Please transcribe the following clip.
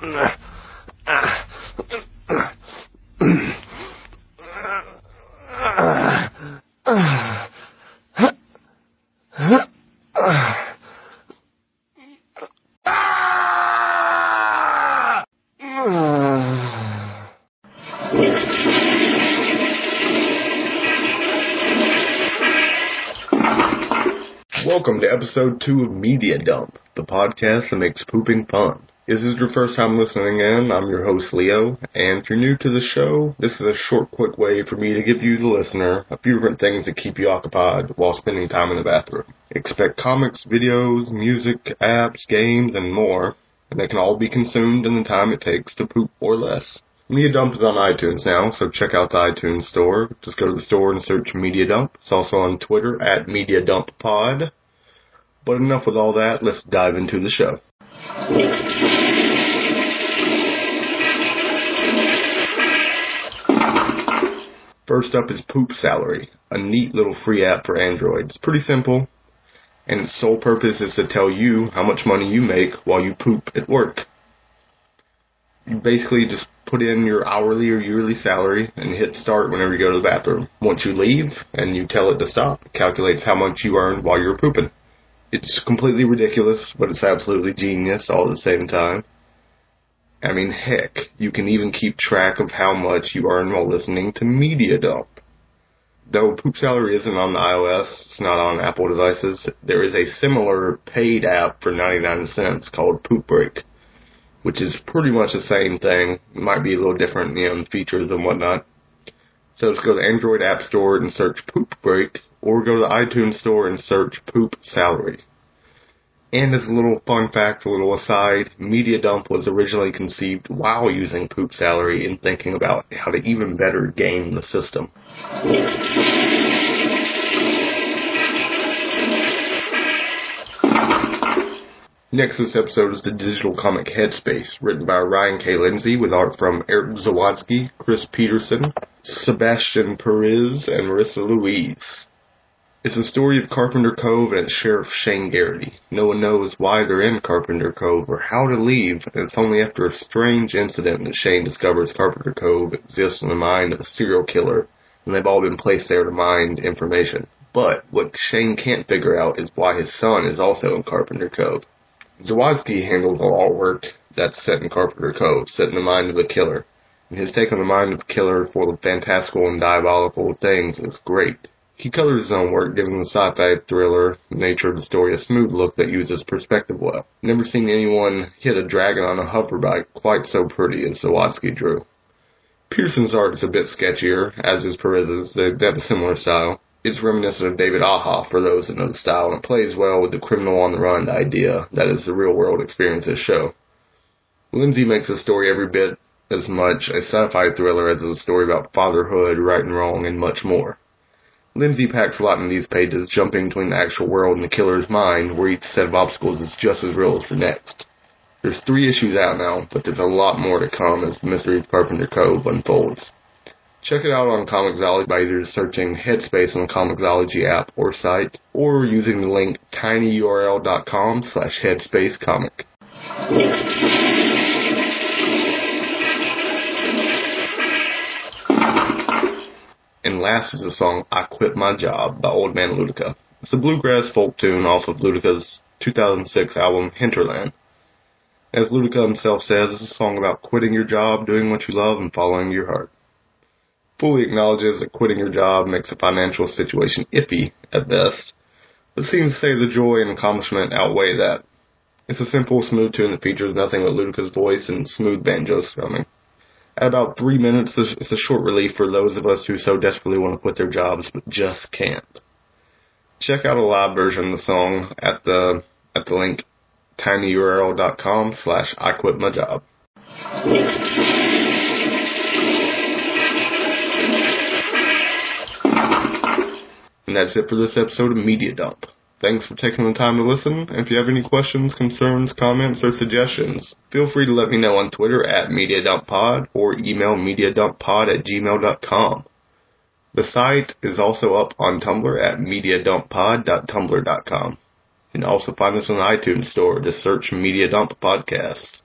Welcome to episode two of Media Dump, the podcast that makes pooping fun. This is your first time listening in, I'm your host Leo, and if you're new to the show, this is a short, quick way for me to give you, the listener, a few different things that keep you occupied while spending time in the bathroom. Expect comics, videos, music, apps, games, and more, and they can all be consumed in the time it takes to poop or less. Media Dump is on iTunes now, so check out the iTunes store. Just go to the store and search Media Dump. It's also on Twitter at Media Dump Pod. But enough with all that, let's dive into the show. First up is Poop Salary, a neat little free app for Android. It's pretty simple, and its sole purpose is to tell you how much money you make while you poop at work. You basically just put in your hourly or yearly salary and hit start whenever you go to the bathroom. Once you leave and you tell it to stop, it calculates how much you earned while you're pooping. It's completely ridiculous, but it's absolutely genius all at the same time. I mean, heck, you can even keep track of how much you earn while listening to Media Dump. Though Poop Salary isn't on the iOS, it's not on Apple devices, there is a similar paid app for 99 cents called Poop Break which is pretty much the same thing. Might be a little different, you know, in features and whatnot. So just go to the Android App Store and search Poop Break, or go to the iTunes Store and search Poop Salary. And as a little fun fact, a little aside, Media Dump was originally conceived while using Poop Salary and thinking about how to even better game the system. Next this episode is the digital comic Headspace, written by Ryan K. Lindsay with art from Eric Zawadzki, Chris Peterson, Sebastian Perez, and Marissa Louise. It's the story of Carpenter Cove and sheriff Shane Garrity. No one knows why they're in Carpenter Cove or how to leave, and it's only after a strange incident that Shane discovers Carpenter Cove exists in the mind of a serial killer, and they've all been placed there to mine information. But what Shane can't figure out is why his son is also in Carpenter Cove. Zawadzki handled the work that's set in Carpenter Cove, set in the mind of the killer. And his take on the mind of the killer full of fantastical and diabolical things is great. He colors his own work, giving the sci-fi thriller nature of the story a smooth look that uses perspective well. Never seen anyone hit a dragon on a hoverbike quite so pretty as Zawadzki drew. Pearson's art is a bit sketchier, as is Perez's. They have a similar style. It's reminiscent of David Aja for those that know the style, and it plays well with the criminal on the run idea that is the real world experiences show. Lindsay makes the story every bit as much a sci-fi thriller as a story about fatherhood, right and wrong, and much more. Lindsay packs a lot in these pages, jumping between the actual world and the killer's mind, where each set of obstacles is just as real as the next. There's three issues out now, but there's a lot more to come as the mystery of Carpenter Cove unfolds. Check it out on Comixology by either searching Headspace on the Comixology app or site, or using the link tinyurl.com slash headspacecomic. And last is the song I Quit My Job by Old Man Luedecke. It's a bluegrass folk tune off of Luedecke's 2006 album Hinterland. As Luedecke himself says, it's a song about quitting your job, doing what you love, and following your heart fully acknowledges that quitting your job makes a financial situation iffy at best, but seems to say the joy and accomplishment outweigh that. It's a simple, smooth tune that features nothing but Luedecke's voice and smooth banjo strumming. At about three minutes, it's a short relief for those of us who so desperately want to quit their jobs but just can't. Check out a live version of the song at the at the link tinyurl.com slash I quit my job. And that's it for this episode of Media Dump. Thanks for taking the time to listen. If you have any questions, concerns, comments, or suggestions, feel free to let me know on Twitter at MediaDumpPod or email MediaDumpPod at gmail.com. The site is also up on Tumblr at MediaDumpPod.tumblr.com. You can also find us on the iTunes store. Just search Media Dump Podcast.